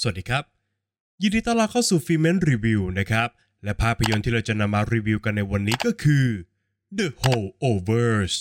สวัสดีครับ ยินดีต้อนรับเข้าสู่ฟิเมนรีวิวนะครับ และภาพยนตร์ที่เราจะนำมารีวิวกันในวันนี้ก็คือ The Holdovers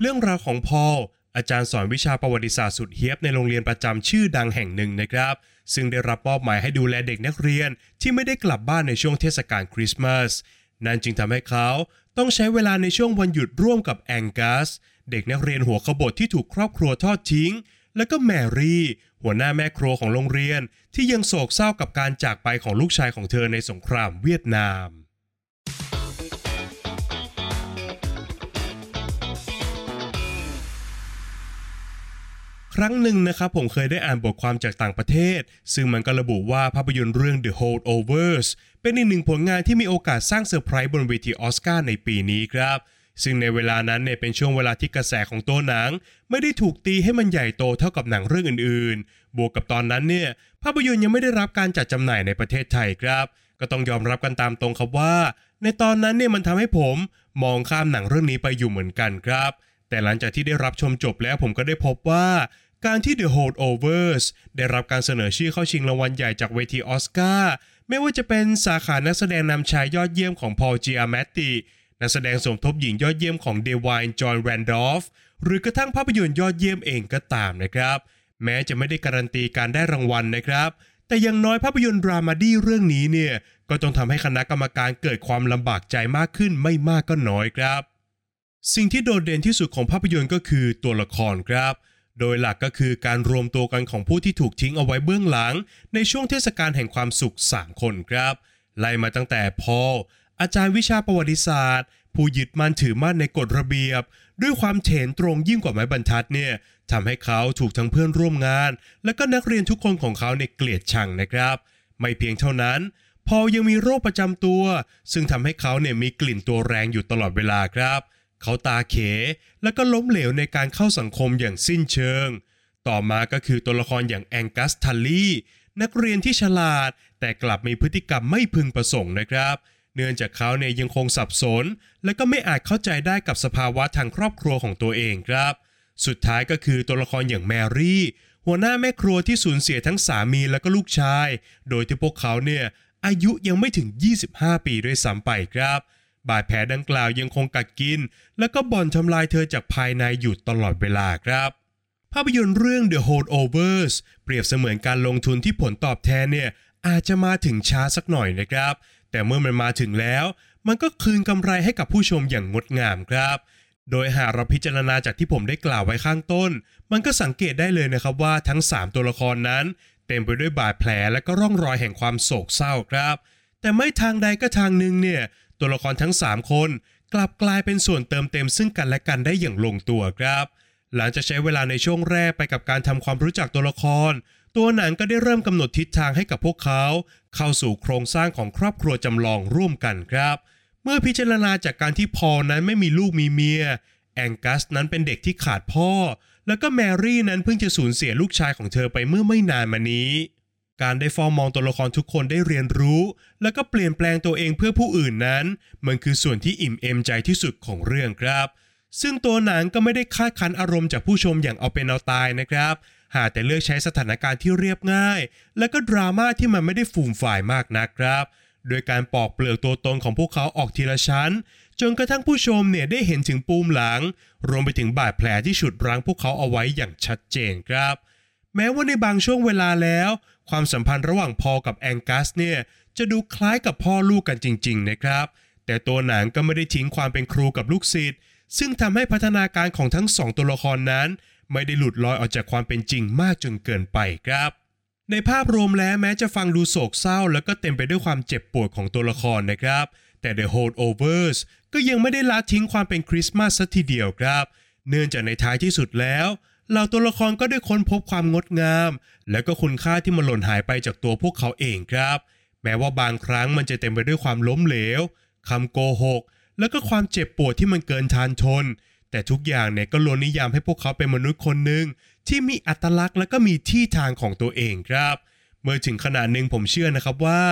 เรื่องราวของพอลอาจารย์สอนวิชาประวัติศาสตร์สุดเฮี้ยบในโรงเรียนประจำชื่อดังแห่งหนึ่งนะครับ ซึ่งได้รับมอบหมายให้ดูแลเด็กนักเรียนที่ไม่ได้กลับบ้านในช่วงเทศกาลคริสต์มาสนั่นจึงทำให้เขาต้องใช้เวลาในช่วงวันหยุดร่วมกับแองกัส เด็กนักเรียนหัวขบถที่ถูกครอบครัวทอดทิ้ง และก็แมรี่ หัวหน้าแม่ครัวของโรงเรียนที่ยังโศกเศร้ากับการจากไปของลูกชายของเธอในสงครามเวียดนาม ครั้งหนึ่งนะครับผมเคยได้อ่านบทความจากต่างประเทศ ซึ่งมันก็ระบุว่าภาพยนตร์เรื่อง The Holdovers เป็นอีกหนึ่งผลงานที่มีโอกาสสร้างเซอร์ไพรส์บนเวทีออสการ์ในปีนี้ครับ ซึ่งในเวลานั้นเนี่ยเป็นช่วงเวลาที่กระแสของตัวหนัง ไม่ได้ถูกตีให้มันใหญ่โตเท่ากับหนังเรื่องอื่นๆ บวกกับตอนนั้นเนี่ยภาพยนตร์ยังไม่ได้รับการจัดจำหน่ายในประเทศไทยครับ ก็ต้องยอมรับกันตามตรงครับว่า ในตอนนั้นเนี่ยมันทำให้ผมมองข้ามหนังเรื่องนี้ไปอยู่เหมือนกันครับ แต่หลังจากที่ได้รับชมจบแล้วผมก็ได้พบว่าการที่ The Holdovers ได้รับการเสนอชื่อเข้าชิงรางวัลใหญ่จากเวทีออสการ์ไม่ว่าจะเป็นสาขานักแสดงนำชายยอดเยี่ยมของพอลจิอาแมตตินักแสดงสมทบหญิงยอดเยี่ยมของเดไวน์จอยแรนดอล์ฟหรือกระทั่งภาพยนตร์ยอดเยี่ยมเองก็ตามนะครับ แม้จะไม่ได้การันตีการได้รางวัลนะครับ แต่อย่างน้อยภาพยนตร์ dramedy เรื่องนี้เนี่ยก็ต้องทำให้คณะกรรมการเกิดความลำบากใจมากขึ้นไม่มากก็น้อยครับ สิ่งที่โดดเด่นที่สุดของภาพยนตร์ก็คือตัวละครครับ โดยหลักก็คือการรวมตัวกันของผู้ที่ถูกทิ้งเอาไว้เบื้องหลัง ในช่วงเทศกาลแห่งความสุข 3 คนครับ ไล่มาตั้งแต่พอลอาจารย์วิชาประวัติศาสตร์ ผู้ยึดมั่นถือมั่นในกฎระเบียบ ด้วยความเถนตรงยิ่งกว่าไม้บรรทัดเนี่ยทำให้เขาถูกทั้งเพื่อนร่วมงาน และก็นักเรียนทุกคนของเขาในเกลียดชังนะครับ ไม่เพียงเท่านั้น พอลยังมีโรคประจำตัว ซึ่งทำให้เขาเนี่ยมีกลิ่นตัวแรงอยู่ตลอดเวลาครับ เขาตาเข และก็ล้มเหลวในการเข้าสังคมอย่างสิ้นเชิง ต่อมาก็คือตัวละครอย่างแองกัสทัลลี่นักเรียนที่ฉลาด แต่กลับมีพฤติกรรมไม่พึงประสงค์นะครับ เนื่องจากเขาเนี่ยยังคงสับสน และก็ไม่อาจเข้าใจได้กับสภาวะทางครอบครัวของตัวเองครับ สุดท้ายก็คือตัวละครอย่างแมรี่ หัวหน้าแม่ครัวที่สูญเสียทั้งสามีและก็ลูกชาย โดยที่พวกเขาเนี่ยอายุยังไม่ถึง 25 ปีด้วยซ้ำไปครับ บาดแผลดังกล่าวยังคงกัดกิน และก็บ่อนทำลายเธอจากภายในอยู่ตลอดเวลาครับ ภาพยนตร์เรื่อง The Holdovers เปรียบเสมือนการลงทุนที่ผลตอบแทนเนี่ยอาจจะมาถึงช้าสักหน่อยนะครับ แต่เมื่อมันมาถึงแล้ว มันก็คืนกำไรให้กับผู้ชมอย่างงดงามครับโดยหากเราพิจารณาจากที่ผมได้กล่าวไว้ข้างต้น มันก็สังเกตได้เลยนะครับว่าทั้ง 3 ตัวละครนั้น เต็มไปด้วยบาดแผลและก็ร่องรอยแห่งความโศกเศร้าครับ แต่ไม่ทางใดก็ทางหนึ่งเนี่ย ตัวละครทั้ง 3 คน กลับกลายเป็นส่วนเติมเต็มซึ่งกันและกันได้อย่างลงตัวครับ หลังจากใช้เวลาในช่วงแรกไปกับการทำความรู้จักตัวละคร ตัวหนังก็ได้เริ่มกำหนดทิศทางให้กับพวกเขา เข้าสู่โครงสร้างของครอบครัวจำลองร่วมกันครับ เมื่อพิจารณาจากการที่พอนั้นไม่มีลูกมีเมีย แองกัสนั้นเป็นเด็กที่ขาดพ่อ แล้วก็แมรี่นั้นเพิ่งจะสูญเสียลูกชายของเธอไปเมื่อไม่นานมานี้ การได้เฝ้ามองตัวละครทุกคนได้เรียนรู้ แล้วก็เปลี่ยนแปลงตัวเองเพื่อผู้อื่นนั้น มันคือส่วนที่อิ่มเอมใจที่สุดของเรื่องครับ ซึ่งตัวหนังก็ไม่ได้คาดคั้นอารมณ์จากผู้ชมอย่างเอาเป็นเอาตายนะครับ หากแต่เลือกใช้สถานการณ์ที่เรียบง่าย และก็ดราม่าที่มันไม่ได้ฟูมฝ่ายมากนักครับโดยการปอกเปลือกตัวตนของพวกเขาออกทีละชั้น จนกระทั่งผู้ชมเนี่ยได้เห็นถึงปูมหลัง รวมไปถึงบาดแผลที่ฉุดรั้งพวกเขาเอาไว้อย่างชัดเจนครับ แม้ว่าในบางช่วงเวลาแล้ว ความสัมพันธ์ระหว่างพอกับแองกัสเนี่ยจะดูคล้ายกับพ่อลูกกันจริง ๆ นะครับ แต่ตัวหนังก็ไม่ได้ทิ้งความเป็นครูกับลูกศิษย์ซึ่งทำให้พัฒนาการของทั้งสองตัวละครนั้น ไม่ได้หลุดลอยออกจากความเป็นจริงมากจนเกินไปครับ ในภาพรวมแล้วแม้จะฟังดูโศกเศร้า แล้วก็เต็มไปด้วยความเจ็บปวดของตัวละครนะครับ แต่ The Holdovers ก็ยังไม่ได้ละทิ้งความเป็นคริสต์มาสสัทีเดียวครับ เนื่องจากในท้ายที่สุดแล้ว เหล่าตัวละครก็ได้ค้นพบความงดงาม และก็คุณค่าที่มันหล่นหายไปจากตัวพวกเขาเองครับ แม้ว่าบางครั้งมันจะเต็มไปด้วยความล้มเหลวคำโกหก แล้วก็ความเจ็บปวดที่มันเกินทานทนแต่ทุกอย่างเนี่ยก็ล้วนนิยามให้พวกเขาเป็นมนุษย์คนหนึ่งที่มีอัตลักษณ์และก็มีที่ทางของตัวเองครับ เมื่อถึงขนาดหนึ่งผมเชื่อนะครับว่า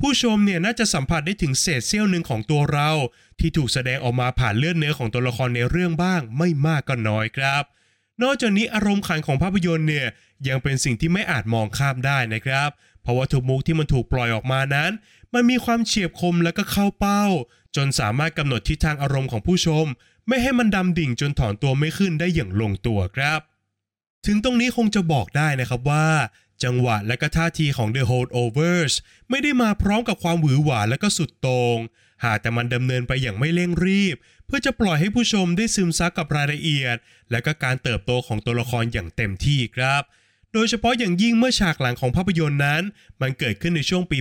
ผผู้ชมเนี่ยน่าจะสัมผัสได้ถึงเศษเสี้ยวหนึ่งของตัวเรา ที่ถูกแสดงออกมาผ่านเลือดเนื้อของตัวละครในเรื่องบ้าง ไม่มากก็น้อยครับ นอกจากนี้อารมณ์ขันของภาพยนตร์เนี่ยยังเป็นสิ่งที่ไม่อาจมองข้ามได้นะครับ เพราะว่าทุกมุกที่มันถูกปล่อยออกมานั้น มันมีความเฉียบคมและก็เข้าเป้า จนสามารถกำหนดทิศทางอารมณ์ของผู้ชม ไม่ให้มันดำดิ่งจนถอนตัวไม่ขึ้นได้อย่างลงตัวครับ ถึงตรงนี้คงจะบอกได้นะครับว่า จังหวะและก็ท่าทีของ The Holdovers ไม่ได้มาพร้อมกับความหวือหวาและก็สุดโตง่งหากแต่มันดำเนินไปอย่างไม่เร่งรีบ เพื่อจะปล่อยให้ผู้ชมได้ซึมซับกับรายละเอียด และก็การเติบโตของตัวละครอย่างเต็มที่ครับ โดยเฉพาะอย่างยิ่งเมื่อฉากหลังของภาพยนตร์นั้น มันเกิดขึ้นในช่วงปี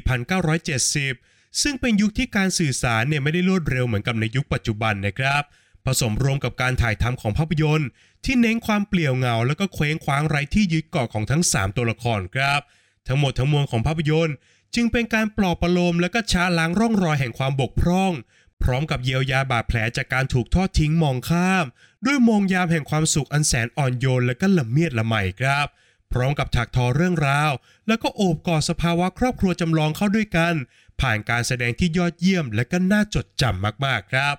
1970 ซึ่งเป็นยุคที่การสื่อสารเนี่ยไม่ได้รวดเร็วเหมือนกับในยุคปัจจุบันนะครับ ผสมรวมกับการถ่ายทำของภาพยนตร์ ที่เน้นความเปลี่ยวเงา แล้วก็เคว้งคว้างไร้ที่ยึดเกาะของทั้ง 3 ตัวละครครับ ทั้งหมดทั้งมวลของภาพยนตร์ จึงเป็นการปลอบประโลมและก็ช้าล้างร่องรอยแห่งความบกพร่อง พร้อมกับเยียวยาบาดแผลจากการถูกทอดทิ้งมองข้าม ด้วยมองยามแห่งความสุขอันแสนอ่อนโยนและก็ละเมียดละไมครับ พร้อมกับถักทอเรื่องราว แล้วก็โอบกอดสภาวะครอบครัวจำลองเข้าด้วยกัน ผ่านการแสดงที่ยอดเยี่ยมและก็น่าจดจำมากๆครับ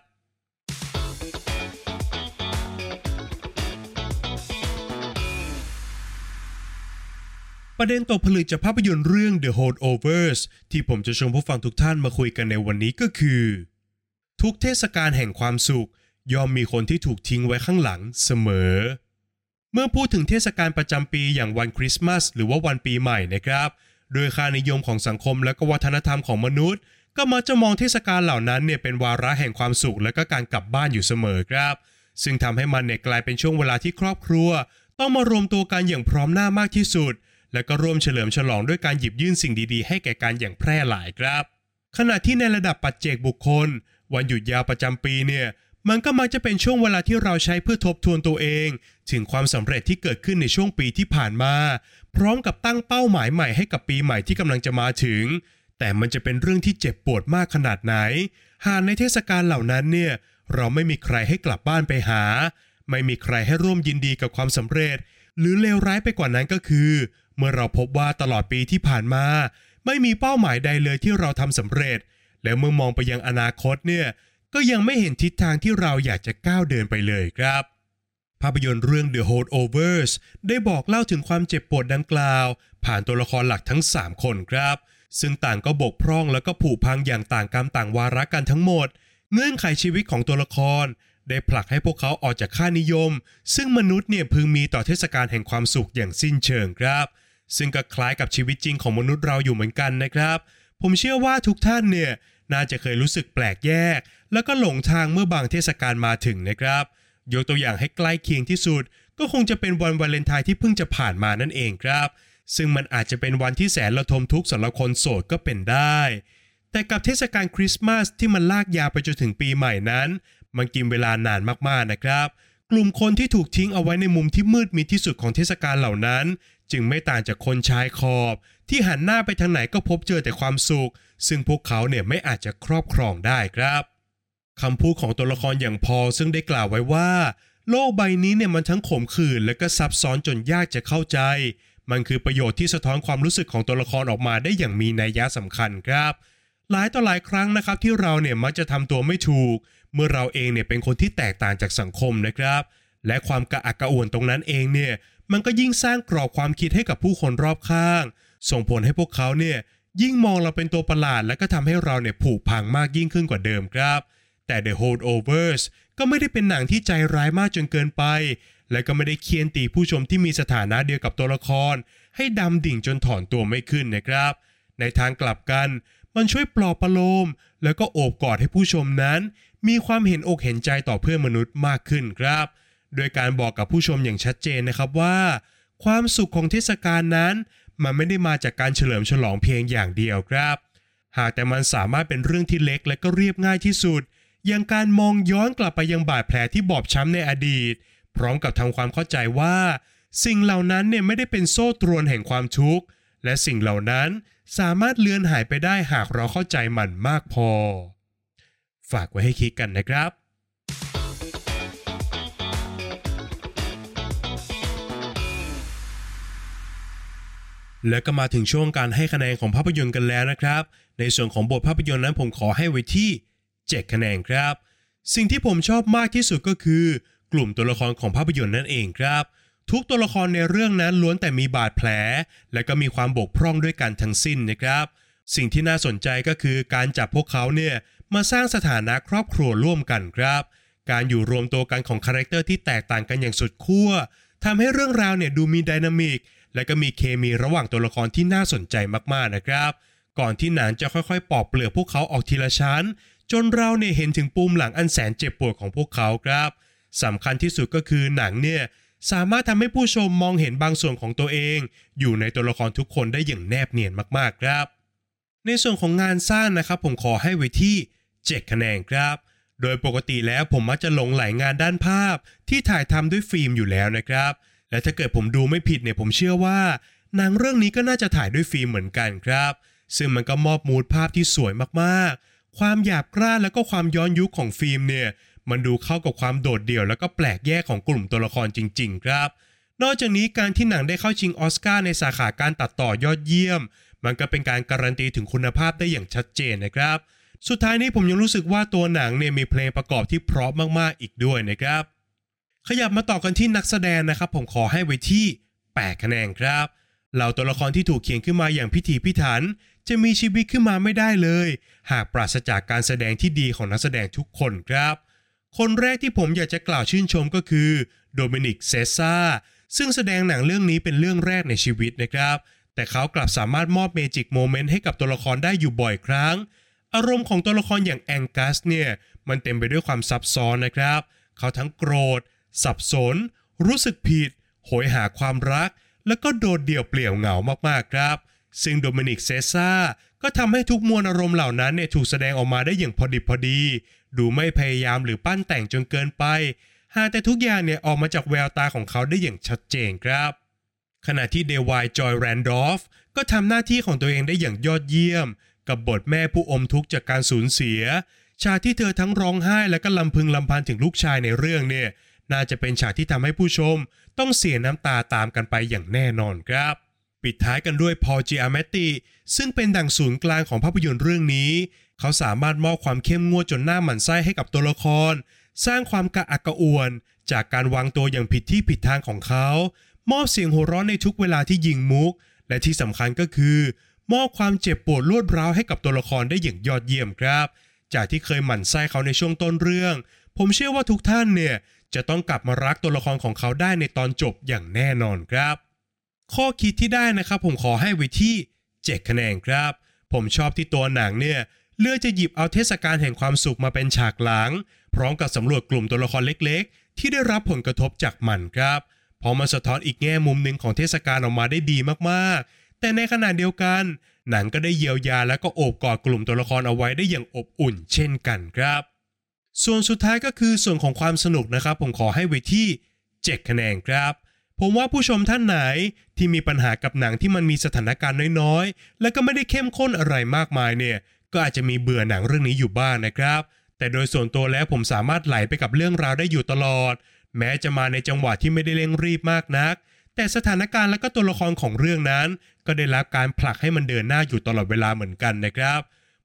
ประเด็นตกผลึกจากภาพยนตร์เรื่อง The Holdovers ที่ผมจะชวนผู้ฟังทุกท่านมาคุยกันในวันนี้ก็คือ ทุกเทศกาลแห่งความสุข ย่อมมีคนที่ถูกทิ้งไว้ข้างหลังเสมอ เมื่อพูดถึงเทศกาลประจำปีอย่างวันคริสต์มาสหรือว่าวันปีใหม่นะครับ โดยค่านิยมของสังคมและก็วัฒนธรรมของมนุษย์ ก็มักจะมองเทศกาลเหล่านั้นเนี่ยเป็นวาระแห่งความสุขและก็การกลับบ้านอยู่เสมอครับ ซึ่งทำให้มันเนี่ยกลายเป็นช่วงเวลาที่ครอบครัว ต้องมารวมตัวกันอย่างพร้อมหน้ามากที่สุด และก็ร่วมเฉลิมฉลองด้วยการหยิบยื่นสิ่งดีๆ ให้แก่กันอย่างแพร่หลายครับ ขณะที่ในระดับปัจเจกบุคคล วันหยุดยาวประจำปีเนี่ย มันก็มักจะเป็นช่วงเวลาที่เราใช้เพื่อทบทวนตัวเอง ถึงความสำเร็จที่เกิดขึ้นในช่วงปีที่ผ่านมา พร้อมกับตั้งเป้าหมายใหม่ให้กับปีใหม่ที่กำลังจะมาถึง แต่มันจะเป็นเรื่องที่เจ็บปวดมากขนาดไหน หากในเทศกาลเหล่านั้นเนี่ยเราไม่มีใครให้กลับบ้านไปหา ไม่มีใครให้ร่วมยินดีกับความสำเร็จ หรือเลวร้ายไปกว่านั้นก็คือ เมื่อเราพบว่าตลอดปีที่ผ่านมา ไม่มีเป้าหมายใดเลยที่เราทำสำเร็จ และเมื่อมองไปยังอนาคตเนี่ยก็ยังไม่เห็นทิศทางที่เราอยากจะก้าวเดินไปเลยครับ ภาพยนตร์เรื่อง The Holdovers ได้บอกเล่าถึงความเจ็บปวดดังกล่าว ผ่านตัวละครหลักทั้ง 3 คนครับ ซึ่งต่างก็บกพร่องแล้วก็ผุพังอย่างต่างกรรมต่างวาระกันทั้งหมด เงื่อนไขชีวิตของตัวละคร ได้ผลักให้พวกเขาออกจากค่านิยม ซึ่งมนุษย์เนี่ยพึงมีต่อเทศกาลแห่งความสุขอย่างสิ้นเชิงครับ ซึ่งก็คล้ายกับชีวิตจริงของมนุษย์เราอยู่เหมือนกันนะครับ ผมเชื่อว่าทุกท่านเนี่ย น่าจะเคยรู้สึกแปลกแยก แล้วก็หลงทางเมื่อบางเทศกาลมาถึงนะครับ ยกตัวอย่างให้ใกล้เคียงที่สุด ก็คงจะเป็นวันวาเลนไทน์ที่เพิ่งจะผ่านมานั่นเองครับ ซึ่งมันอาจจะเป็นวันที่แสนระทมทุกข์สำหรับคนโสดก็เป็นได้ แต่กับเทศกาลคริสต์มาสที่มันลากยาวไปจนถึงปีใหม่นั้น มันกินเวลานานมากๆนะครับ กลุ่มคนที่ถูกทิ้งเอาไว้ในมุมที่มืดมิดที่สุดของเทศกาลเหล่านั้น จึงไม่ต่างจากคนชายขอบ ที่หันหน้าไปทางไหนก็พบเจอแต่ความสุข ซึ่งพวกเขาเนี่ยไม่อาจจะครอบครองได้ครับคำพูดของตัวละครอย่างพอซึ่งได้กล่าวไว้ว่า โลกใบนี้เนี่ยมันทั้งขมขื่นและก็ซับซ้อนจนยากจะเข้าใจ มันคือประโยชน์ที่สะท้อนความรู้สึกของตัวละครออกมาได้อย่างมีนัยยะสำคัญครับหลายต่อหลายครั้งนะครับที่เราเนี่ยมักจะทำตัวไม่ถูก เมื่อเราเองเนี่ยเป็นคนที่แตกต่างจากสังคมนะครับ และความกระอักกระอ่วนตรงนั้นเองเนี่ยมันก็ยิ่งสร้างกรอบความคิดให้กับผู้คนรอบข้าง ส่งผลให้พวกเขาเนี่ยยิ่งมองเราเป็นตัวประหลาด และก็ทำให้เราเนี่ยผูกพังมากยิ่งขึ้นกว่าเดิมครับ แต่ The Holdovers ก็ไม่ได้เป็นหนังที่ใจร้ายมากจนเกินไป และก็ไม่ได้เคียนตีผู้ชมที่มีสถานะเดียวกับตัวละคร ให้ดำดิ่งจนถอนตัวไม่ขึ้นนะครับ ในทางกลับกัน มันช่วยปลอบประโลม แล้วก็โอบกอดให้ผู้ชมนั้น มีความเห็นอกเห็นใจต่อเพื่อนมนุษย์มากขึ้นครับ โดยการบอกกับผู้ชมอย่างชัดเจนนะครับว่า ความสุขของเทศกาลนั้น มันไม่ได้มาจากการเฉลิมฉลองเพียงอย่างเดียวครับ หากแต่มันสามารถเป็นเรื่องที่เล็กและก็เรียบง่ายที่สุด อย่างการมองย้อนกลับไปยังบาดแผลที่บอบช้ำในอดีต พร้อมกับทำความเข้าใจว่า สิ่งเหล่านั้นเนี่ยไม่ได้เป็นโซ่ตรวนแห่งความทุกข์และสิ่งเหล่านั้น สามารถเลือนหายไปได้หากเราเข้าใจมันมากพอ ฝากไว้ให้คิดกันนะครับแล้วก็มาถึงช่วงการให้คะแนนของภาพยนตร์กันแล้วนะครับ ในส่วนของบทภาพยนตร์นั้นผมขอให้ไว้ที่ 7 คะแนนครับ สิ่งที่ผมชอบมากที่สุดก็คือ กลุ่มตัวละครของภาพยนตร์นั่นเองครับ ทุกตัวละครในเรื่องนั้นล้วนแต่มีบาดแผล และก็มีความบกพร่องด้วยกันทั้งสิ้นนะครับ สิ่งที่น่าสนใจก็คือการจับพวกเขาเนี่ยมาสร้างสถานะครอบครัวร่วมกันครับ การอยู่รวมตัวกันของคาแรคเตอร์ที่แตกต่างกันอย่างสุดขั้วทำให้เรื่องราวเนี่ยดูมีไดนามิกและก็มีเคมีระหว่างตัวละครที่น่าสนใจมากๆนะครับ ก่อนที่หนังจะค่อยๆ ปอกเปลือกพวกเขาออกทีละชั้น จนเราเนี่ยเห็นถึงปุ่มหลังอันแสนเจ็บปวดของพวกเขาครับสำคัญที่สุดก็คือหนังเนี่ย สามารถทำให้ผู้ชมมองเห็นบางส่วนของตัวเอง อยู่ในตัวละครทุกคนได้อย่างแนบเนียนมากๆครับ ในส่วนของงานสร้างนะครับ ผมขอให้ไว้ที่ 7 คะแนนครับ โดยปกติแล้วผมมักจะหลงไหลงานด้านภาพ ที่ถ่ายทำด้วยฟิล์มอยู่แล้วนะครับ และถ้าเกิดผมดูไม่ผิดเนี่ยผมเชื่อว่าหนังเรื่องนี้ก็น่าจะถ่ายด้วยฟิล์มเหมือนกันครับ ซึ่งมันก็มอบมูดภาพที่สวยมากๆ ความหยาบกร้านแล้วก็ความย้อนยุคของฟิล์มเนี่ย มันดูเข้ากับความโดดเดี่ยว แล้วก็แปลกแยกของกลุ่มตัวละครจริง ๆ ครับ นอกจากนี้การที่หนังได้เข้าชิงออสการ์ในสาขาการตัดต่อยอดเยี่ยม มันก็เป็นการการันตีถึงคุณภาพได้อย่างชัดเจนนะครับ สุดท้ายนี้ผมยังรู้สึกว่าตัวหนังเนี่ยมีเพลงประกอบที่เพราะมากๆอีกด้วยนะครับ ขยับมาต่อกันที่นักแสดงนะครับ ผมขอให้ไว้ที่8คะแนนครับเหล่าตัวละครที่ถูกเขียนขึ้นมาอย่างพิถีพิถัน จะมีชีวิตขึ้นมาไม่ได้เลย หากปราศจากการแสดงที่ดีของนักแสดงทุกคนครับ คนแรกที่ผมอยากจะกล่าวชื่นชมก็คือโดมินิกเซซ่าซึ่งแสดงหนังเรื่องนี้เป็นเรื่องแรกในชีวิตนะครับ แต่เขากลับสามารถมอบ magic moment ให้กับตัวละครได้อยู่บ่อยครั้ง อารมณ์ของตัวละครอย่างแองกัสเนี่ยมันเต็มไปด้วยความซับซ้อนนะครับ เขาทั้งโกรธ สับสน รู้สึกผิด โหยหาความรัก แล้วก็โดดเดี่ยวเปลี่ยวเหงามากๆครับ ซึ่งโดมินิกเซซ่าก็ทำให้ทุกมวลอารมณ์เหล่านั้นเนี่ยถูกแสดงออกมาได้อย่างพอดิบพอดี ดูไม่พยายามหรือปั้นแต่งจนเกินไป หากแต่ทุกอย่างเนี่ยออกมาจากแววตาของเขาได้อย่างชัดเจนครับ ขณะที่เดวายจอยแรนดอฟก็ทำหน้าที่ของตัวเองได้อย่างยอดเยี่ยม กับบทแม่ผู้อมทุกข์จากการสูญเสีย ฉากที่เธอทั้งร้องไห้และก็ลำพึงลำพันถึงลูกชายในเรื่องเนี่ยน่าจะเป็นฉากที่ทำให้ผู้ชม ต้องเสียน้ำตาตามกันไปอย่างแน่นอนครับ ปิดท้ายกันด้วยพอลจิอาเมตติซึ่งเป็นดั่งศูนย์กลางของภาพยนตร์เรื่องนี้ เขาสามารถมอบความเข้มงวดจนหน้าหมันไส้ให้กับตัวละคร สร้างความกระอักกระอ่วน จากการวางตัวอย่างผิดที่ผิดทางของเขา มอบเสียงหัวเราะในทุกเวลาที่ยิงมุก และที่สำคัญก็คือ มอบความเจ็บปวดรวดร้าวให้กับตัวละครได้อย่างยอดเยี่ยมครับ จากที่เคยหมั่นไส้เขาในช่วงต้นเรื่อง ผมเชื่อว่าทุกท่านเนี่ยจะต้องกลับมารักตัวละครของเขาได้ในตอนจบอย่างแน่นอนครับ ข้อคิดที่ได้นะครับผมขอให้ไว้ที่ 7 คะแนนครับ ผมชอบที่ตัวหนังเนี่ย เลือกจะหยิบเอาเทศกาลแห่งความสุขมาเป็นฉากหลัง พร้อมกับสำรวจกลุ่มตัวละครเล็กๆ ที่ได้รับผลกระทบจากมันครับพราะมันสะท้อนอีกแง่มุมหนึ่งของเทศกาลออกมาได้ดีมากๆ แต่ในขณะเดียวกัน หนังก็ได้เยียวยาและก็โอบกอดกลุ่มตัวละครเอาไว้ได้อย่างอบอุ่น เช่นกันครับ ส่วนสุดท้ายก็คือส่วนของความสนุกนะครับ ผมขอให้ไว้ที่ 7 คะแนนครับ ผมว่าผู้ชมท่านไหนที่มีปัญหากับหนังที่มันมีสถานการณ์น้อยๆ และก็ไม่ได้เข้มข้นอะไรมากมายเนี่ย ก็อาจจะมีเบื่อหนังเรื่องนี้อยู่บ้างนะครับ แต่โดยส่วนตัวแล้วผมสามารถไหลไปกับเรื่องราวได้อยู่ตลอด แม้จะมาในจังหวะที่ไม่ได้เร่งรีบมากนัก แต่สถานการณ์และก็ตัวละครของเรื่องนั้น ก็ได้รับการผลักให้มันเดินหน้าอยู่ตลอดเวลาเหมือนกันนะครับ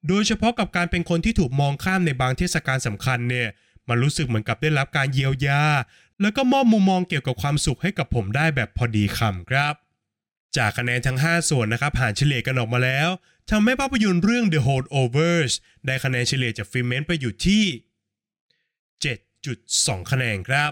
โดยเฉพาะกับการเป็นคนที่ถูกมองข้ามในบางเทศกาลสำคัญเนี่ยมันรู้สึกเหมือนกับได้รับการเยียวยา แล้วก็มอบมุมมองเกี่ยวกับความสุขให้กับผมได้แบบพอดีคำครับ จากคะแนนทั้ง 5 ส่วนนะครับหารเฉลี่ยกันออกมาแล้วทำให้ภาพยนตร์เรื่อง The Holdovers ได้คะแนนเฉลี่ยจากฟิล์มเมนต์ไปอยู่ที่ 7.2 คะแนนครับ